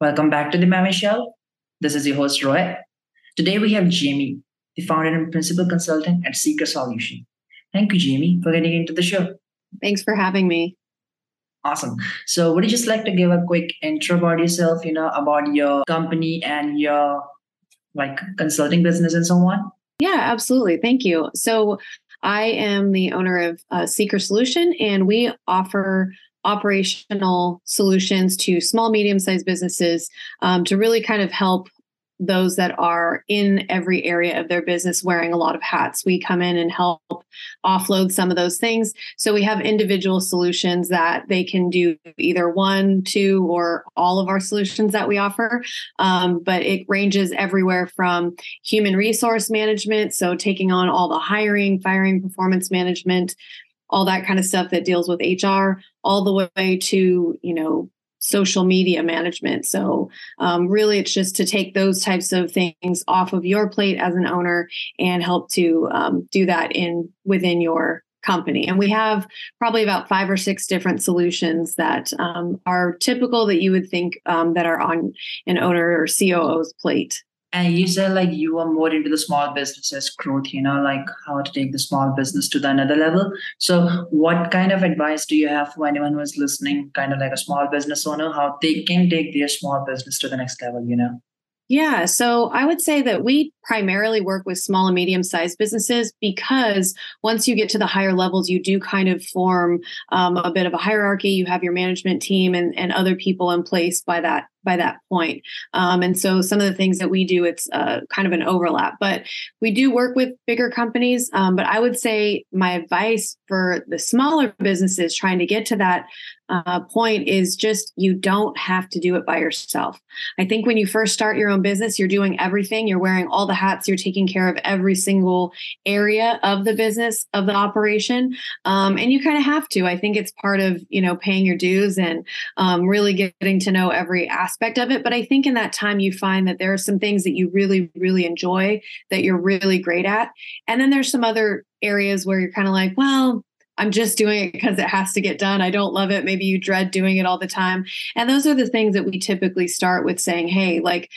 Welcome back to the Show. This is your host, Roy. Today we have Jamie, the founder and principal consultant at Seeker Solution. Thank you, Jamie, for getting into the show. Thanks for having me. Awesome. So, would you just like to give a quick intro about yourself, you know, about your company and your like consulting business and so on? Yeah, absolutely. Thank you. So, I am the owner of uh, Seeker Solution, and we offer operational solutions to small, medium sized businesses um, to really kind of help those that are in every area of their business wearing a lot of hats. We come in and help offload some of those things. So we have individual solutions that they can do either one, two, or all of our solutions that we offer. Um, but it ranges everywhere from human resource management, so taking on all the hiring, firing, performance management all that kind of stuff that deals with HR, all the way to, you know, social media management. So, um, really, it's just to take those types of things off of your plate as an owner and help to um, do that in within your company. And we have probably about five or six different solutions that um, are typical that you would think um, that are on an owner or COO's plate. And you said like you are more into the small businesses growth, you know, like how to take the small business to the another level. So what kind of advice do you have for anyone who is listening, kind of like a small business owner, how they can take their small business to the next level, you know? Yeah, so I would say that we primarily work with small and medium sized businesses because once you get to the higher levels, you do kind of form um, a bit of a hierarchy. You have your management team and, and other people in place by that by that point. Um, and so some of the things that we do, it's uh, kind of an overlap, but we do work with bigger companies. Um, but I would say my advice for the smaller businesses trying to get to that uh, point is just you don't have to do it by yourself. I think when you first start your own business, you're doing everything, you're wearing all the hats, you're taking care of every single area of the business, of the operation. Um, and you kind of have to. I think it's part of, you know, paying your dues and um, really getting to know every aspect aspect of it. But I think in that time, you find that there are some things that you really, really enjoy that you're really great at. And then there's some other areas where you're kind of like, well, I'm just doing it because it has to get done. I don't love it. Maybe you dread doing it all the time. And those are the things that we typically start with saying, hey, like,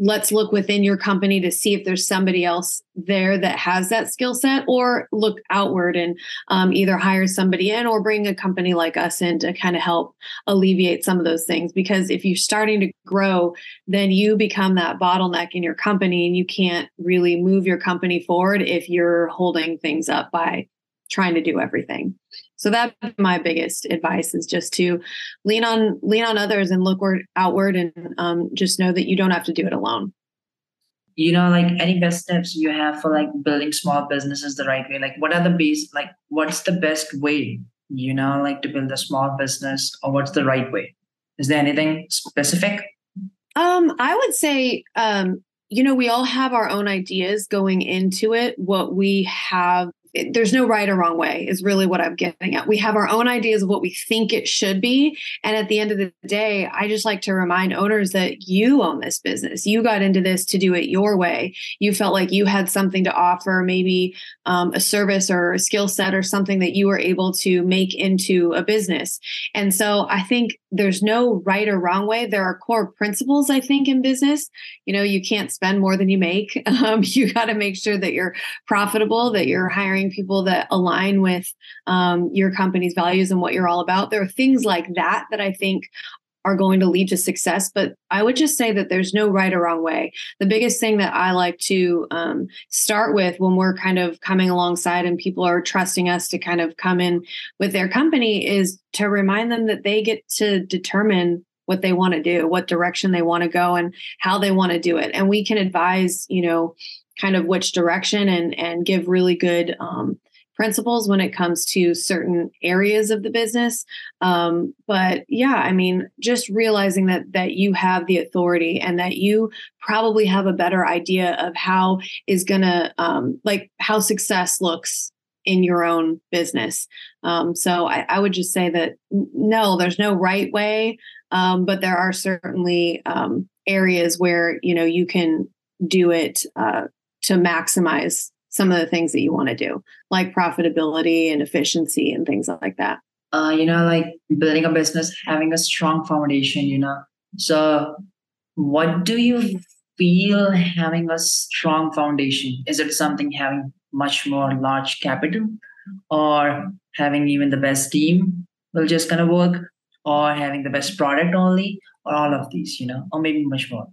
let's look within your company to see if there's somebody else there that has that skill set or look outward and um, either hire somebody in or bring a company like us in to kind of help alleviate some of those things. Because if you're starting to grow then you become that bottleneck in your company and you can't really move your company forward if you're holding things up by trying to do everything. So that's my biggest advice is just to lean on lean on others and look outward and um, just know that you don't have to do it alone. You know like any best steps you have for like building small businesses the right way? Like what are the base like what's the best way you know like to build a small business or what's the right way? Is there anything specific? Um i would say um you know we all have our own ideas going into it what we have there's no right or wrong way is really what i'm getting at. We have our own ideas of what we think it should be. And at the end of the day i just like to remind owners that you own this business. You got into this to do it your way. You felt like you had something to offer. Maybe um, a service or a skill set or something that you were able to make into a business. And so i think there's no right or wrong way. There are core principles i think in business. You know you can't spend more than you make. Um, you got to make sure that you're profitable that you're hiring people that align with um, your company's values and what you're all about. There are things like that that I think are going to lead to success. But I would just say that there's no right or wrong way. The biggest thing that I like to um, start with when we're kind of coming alongside and people are trusting us to kind of come in with their company is to remind them that they get to determine what they want to do, what direction they want to go, and how they want to do it. And we can advise, you know, kind of which direction and and give really good um, principles when it comes to certain areas of the business. Um, but yeah i mean just realizing that that you have the authority and that you probably have a better idea of how is gonna um, like how success looks in your own business. Um, so I, I, would just say that no there's no right way um, but there are certainly um, areas where you know you can do it uh, to maximize some of the things that you want to do, like profitability and efficiency and things like that? Uh, you know, like building a business, having a strong foundation, you know. So, what do you feel having a strong foundation? Is it something having much more large capital or having even the best team will just kind of work or having the best product only or all of these, you know, or maybe much more?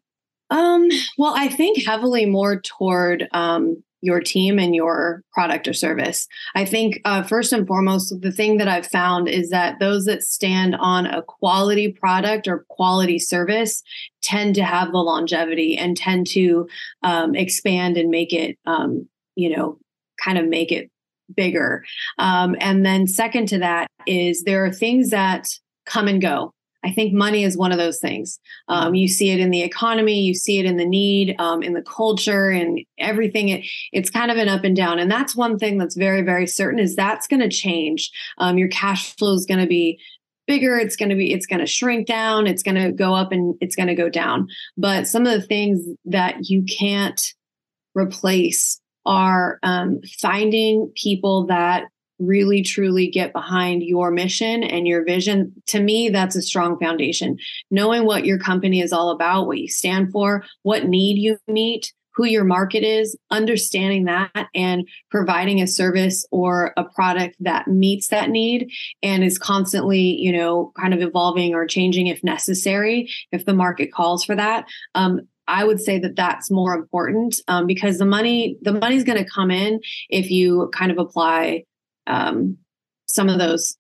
Um, well, I think heavily more toward um, your team and your product or service. I think uh, first and foremost, the thing that I've found is that those that stand on a quality product or quality service tend to have the longevity and tend to um, expand and make it, um, you know, kind of make it bigger. Um, and then second to that is there are things that come and go. I think money is one of those things. Um, you see it in the economy, you see it in the need, um, in the culture, and everything. It, it's kind of an up and down, and that's one thing that's very, very certain is that's going to change. Um, your cash flow is going to be bigger. It's going to be. It's going to shrink down. It's going to go up, and it's going to go down. But some of the things that you can't replace are um, finding people that really truly get behind your mission and your vision, to me, that's a strong foundation. Knowing what your company is all about, what you stand for, what need you meet, who your market is, understanding that and providing a service or a product that meets that need and is constantly, you know, kind of evolving or changing if necessary, if the market calls for that. Um, I would say that that's more important um, because the money the money's going to come in if you kind of apply um, some of those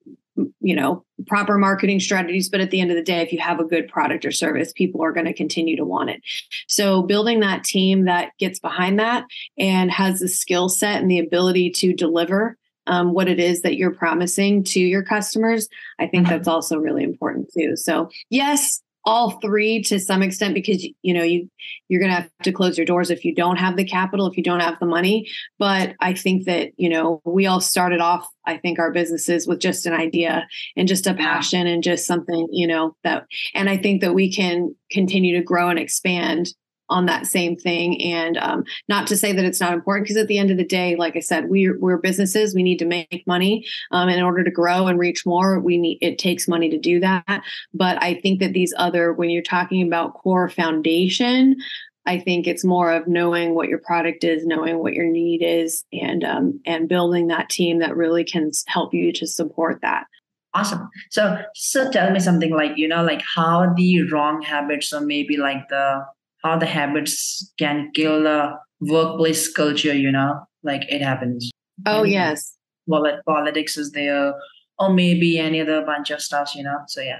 you know proper marketing strategies. But at the end of the day if you have a good product or service people are going to continue to want it. So building that team that gets behind that and has the skill set and the ability to deliver um, what it is that you're promising to your customers i think mm-hmm. that's also really important too. So yes all three to some extent because you know you you're going to have to close your doors if you don't have the capital if you don't have the money. But i think that you know we all started off i think our businesses with just an idea and just a passion and just something you know that and i think that we can continue to grow and expand on that same thing. And um, not to say that it's not important, because at the end of the day, like I said, we're we're businesses. We need to make money. Um, in order to grow and reach more, we need it takes money to do that. But I think that these other, when you're talking about core foundation, I think it's more of knowing what your product is, knowing what your need is, and um, and building that team that really can help you to support that. Awesome. So, so tell me something like you know, like how the wrong habits or maybe like the how the habits can kill the workplace culture, you know, like it happens. Oh, and yes. Well, politics is there, or maybe any other bunch of stuff, you know. So, yeah.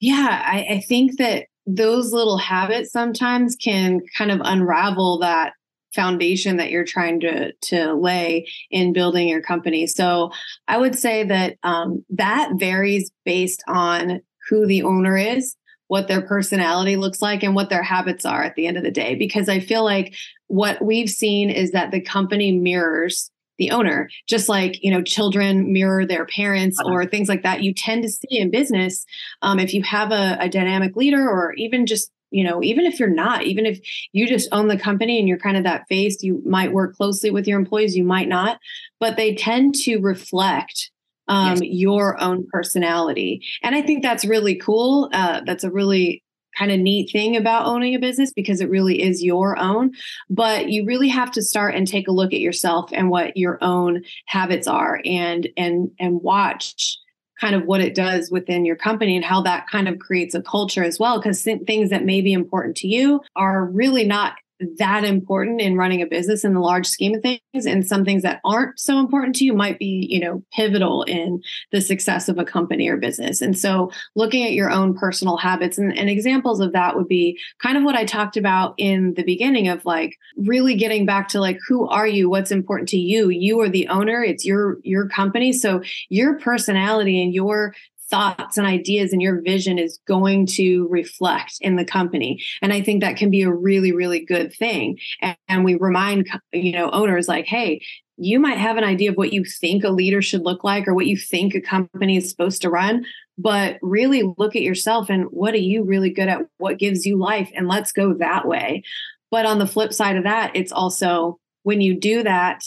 Yeah, I, I think that those little habits sometimes can kind of unravel that foundation that you're trying to to lay in building your company. So I would say that um, that varies based on who the owner is what their personality looks like and what their habits are at the end of the day. Because I feel like what we've seen is that the company mirrors the owner just like you know children mirror their parents uh-huh. or things like that you tend to see in business um, if you have a, a dynamic leader or even just you know even if you're not even if you just own the company and you're kind of that face you might work closely with your employees you might not but they tend to reflect um, yes. your own personality. And I think that's really cool. Uh, that's a really kind of neat thing about owning a business because it really is your own. But you really have to start and take a look at yourself and what your own habits are and and and watch kind of what it does within your company and how that kind of creates a culture as well because things that may be important to you are really not that important in running a business in the large scheme of things and some things that aren't so important to you might be you know pivotal in the success of a company or business. And so looking at your own personal habits and, and examples of that would be kind of what i talked about in the beginning of like really getting back to like who are you? What's important to you? You are the owner. It's your your company. So your personality and your thoughts and ideas and your vision is going to reflect in the company. And i think that can be a really really good thing. And, and, we remind you know owners like hey you might have an idea of what you think a leader should look like or what you think a company is supposed to run but really look at yourself and what are you really good at? What gives you life? And let's go that way. But on the flip side of that it's also when you do that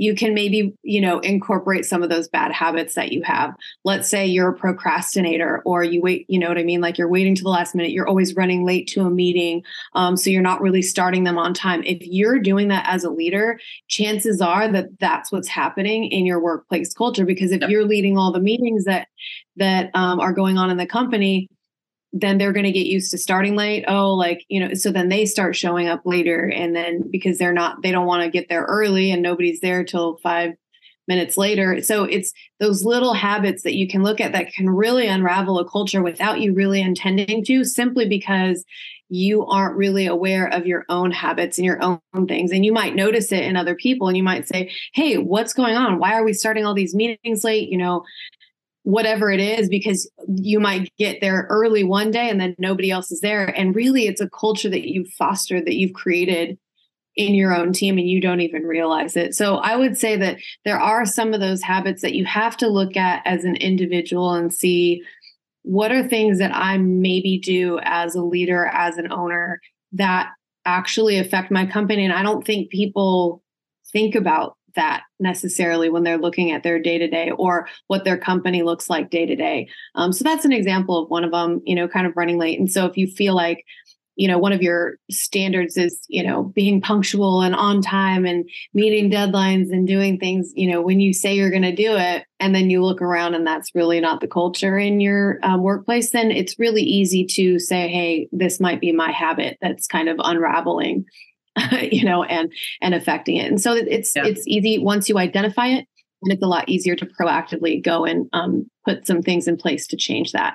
you can maybe you know incorporate some of those bad habits that you have. Let's say you're a procrastinator or you wait you know what i mean? Like you're waiting to the last minute. You're always running late to a meeting um, so you're not really starting them on time. If you're doing that as a leader chances are that that's what's happening in your workplace culture because if yep. you're leading all the meetings that that um, are going on in the company then they're going to get used to starting late. Oh, like, you know, so then they start showing up later. And then because they're not, they don't want to get there early and nobody's there till five minutes later. So it's those little habits that you can look at that can really unravel a culture without you really intending to, simply because you aren't really aware of your own habits and your own things. And you might notice it in other people and you might say, Hey, what's going on? Why are we starting all these meetings late? You know, whatever it is because you might get there early one day and then nobody else is there. And really it's a culture that you've fostered that you've created in your own team and you don't even realize it. So i would say that there are some of those habits that you have to look at as an individual and see what are things that i maybe do as a leader as an owner that actually affect my company. And i don't think people think about that necessarily when they're looking at their day to day or what their company looks like day to day. So that's an example of one of them, you know, kind of running late. And so if you feel like, you know, one of your standards is, you know, being punctual and on time and meeting deadlines and doing things, you know, when you say you're going to do it and then you look around and that's really not the culture in your um, workplace, then it's really easy to say, hey, this might be my habit that's kind of unraveling you know, and and affecting it. And so it's yeah. it's easy once you identify it, and it's a lot easier to proactively go and um, put some things in place to change that.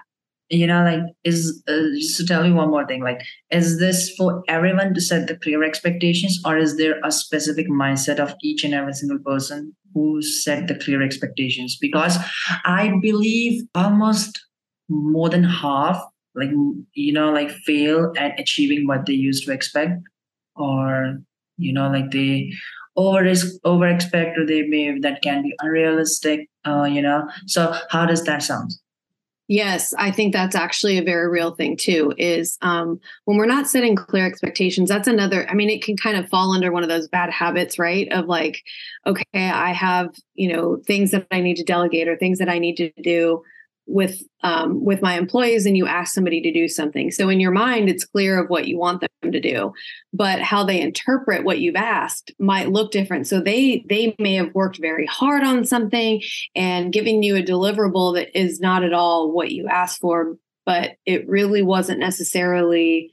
You know, like is uh, just to tell you one more thing, like is this for everyone to set the clear expectations, or is there a specific mindset of each and every single person who set the clear expectations? Because I believe almost more than half like you know like fail at achieving what they used to expect or you know like they over over expect or they may that can be unrealistic uh, you know so how does that sound Yes, I think that's actually a very real thing too. Is um, when we're not setting clear expectations, that's another. I mean, it can kind of fall under one of those bad habits, right? Of like, okay, I have you know things that I need to delegate or things that I need to do, with um, with my employees and you ask somebody to do something. So in your mind it's clear of what you want them to do but how they interpret what you've asked might look different. So they they may have worked very hard on something and giving you a deliverable that is not at all what you asked for but it really wasn't necessarily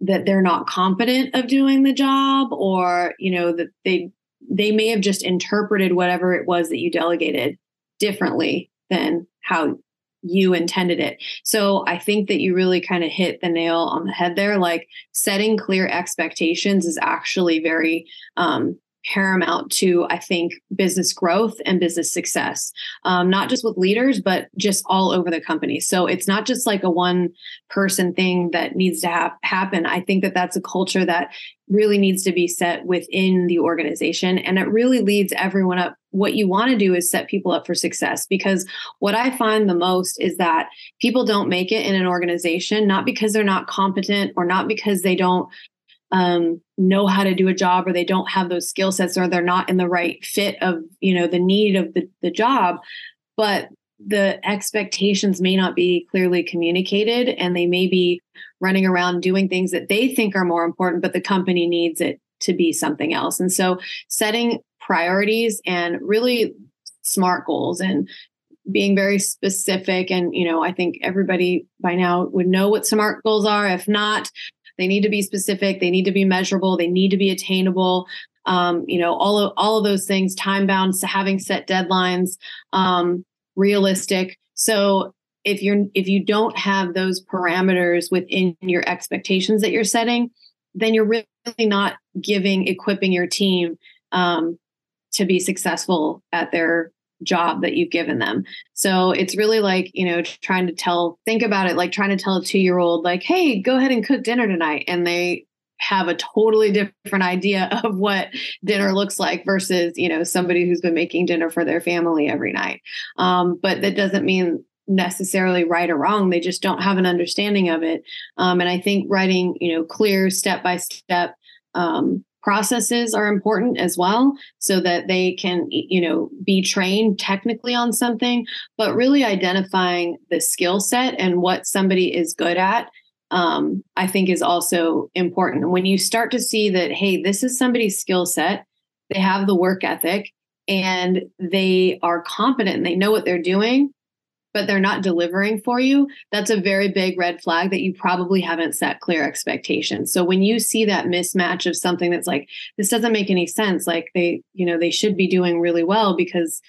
that they're not competent of doing the job or you know that they they may have just interpreted whatever it was that you delegated differently than how you intended it. So I think that you really kind of hit the nail on the head there. Like setting clear expectations is actually very um, paramount to i think business growth and business success. Um, not just with leaders but just all over the company. So it's not just like a one person thing that needs to have happen. I think that that's a culture that really needs to be set within the organization and it really leads everyone up. What you want to do is set people up for success because what i find the most is that people don't make it in an organization not because they're not competent or not because they don't um, know how to do a job or they don't have those skill sets or they're not in the right fit of you know the need of the, the job but the expectations may not be clearly communicated and they may be running around doing things that they think are more important but the company needs it to be something else. And so setting priorities and really smart goals and being very specific and you know i think everybody by now would know what smart goals are. If not they need to be specific. They need to be measurable. They need to be attainable. Um, you know, all of all of those things, time bound, having set deadlines, um, realistic. So if you're if you don't have those parameters within your expectations that you're setting, then you're really not giving equipping your team um, to be successful at their job that you've given them. So it's really like, you know, trying to tell, think about it like trying to tell a two year old, like, hey, go ahead and cook dinner tonight. And they have a totally different idea of what dinner looks like versus, you know, somebody who's been making dinner for their family every night. Um, but that doesn't mean necessarily right or wrong they just don't have an understanding of it um, and i think writing you know clear step by step um, processes are important as well so that they can you know be trained technically on something but really identifying the skill set and what somebody is good at um, i think is also important. When you start to see that hey this is somebody's skill set they have the work ethic and they are competent and they know what they're doing but they're not delivering for you, that's a very big red flag that you probably haven't set clear expectations. So when you see that mismatch of something that's like, this doesn't make any sense, like they, you know, they should be doing really well because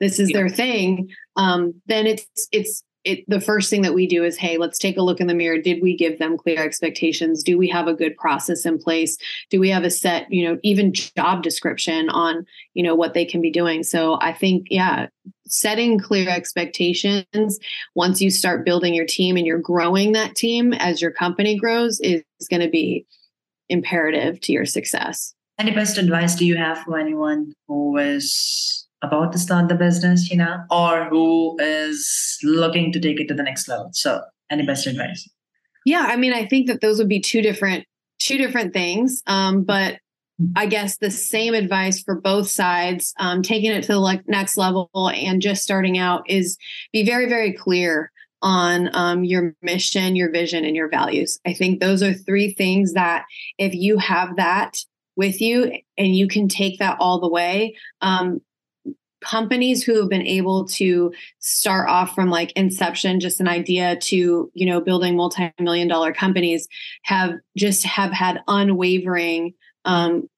this is yeah. their thing, um, then it's it's it, the first thing that we do is hey let's take a look in the mirror. Did we give them clear expectations? Do we have a good process in place? Do we have a set you know even job description on you know what they can be doing? So i think yeah setting clear expectations once you start building your team and you're growing that team as your company grows is going to be imperative to your success. Any best advice do you have for anyone who is about to start the business, you know, or who is looking to take it to the next level. So, any best advice? Yeah, I mean, I think that those would be two different two different things. Um, but I guess the same advice for both sides, um, taking it to the le- next level and just starting out is be very, very clear on um, your mission, your vision, and your values. I think those are three things that if you have that with you and you can take that all the way, um, companies who have been able to start off from like inception just an idea to you know building multi-million dollar companies have just have had unwavering um,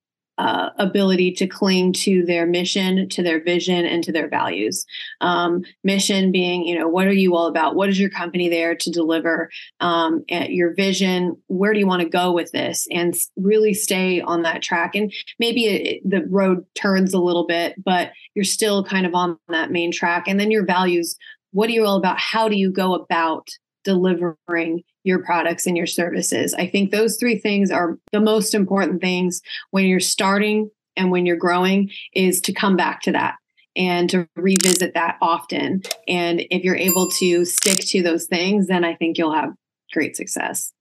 uh, ability to cling to their mission, to their vision, and to their values. Um, mission being, you know, what are you all about? What is your company there to deliver? Um, your vision, where do you want to go with this? And really stay on that track. And maybe it, the road turns a little bit, but you're still kind of on that main track. And then your values, what are you all about? How do you go about delivering your products and your services. I think those three things are the most important things when you're starting and when you're growing is to come back to that and to revisit that often. And if you're able to stick to those things, then I think you'll have great success.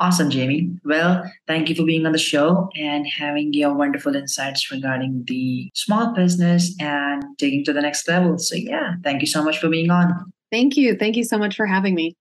Awesome, Jamie. Well, thank you for being on the show and having your wonderful insights regarding the small business and taking to the next level. So, yeah, thank you so much for being on. Thank you. Thank you so much for having me.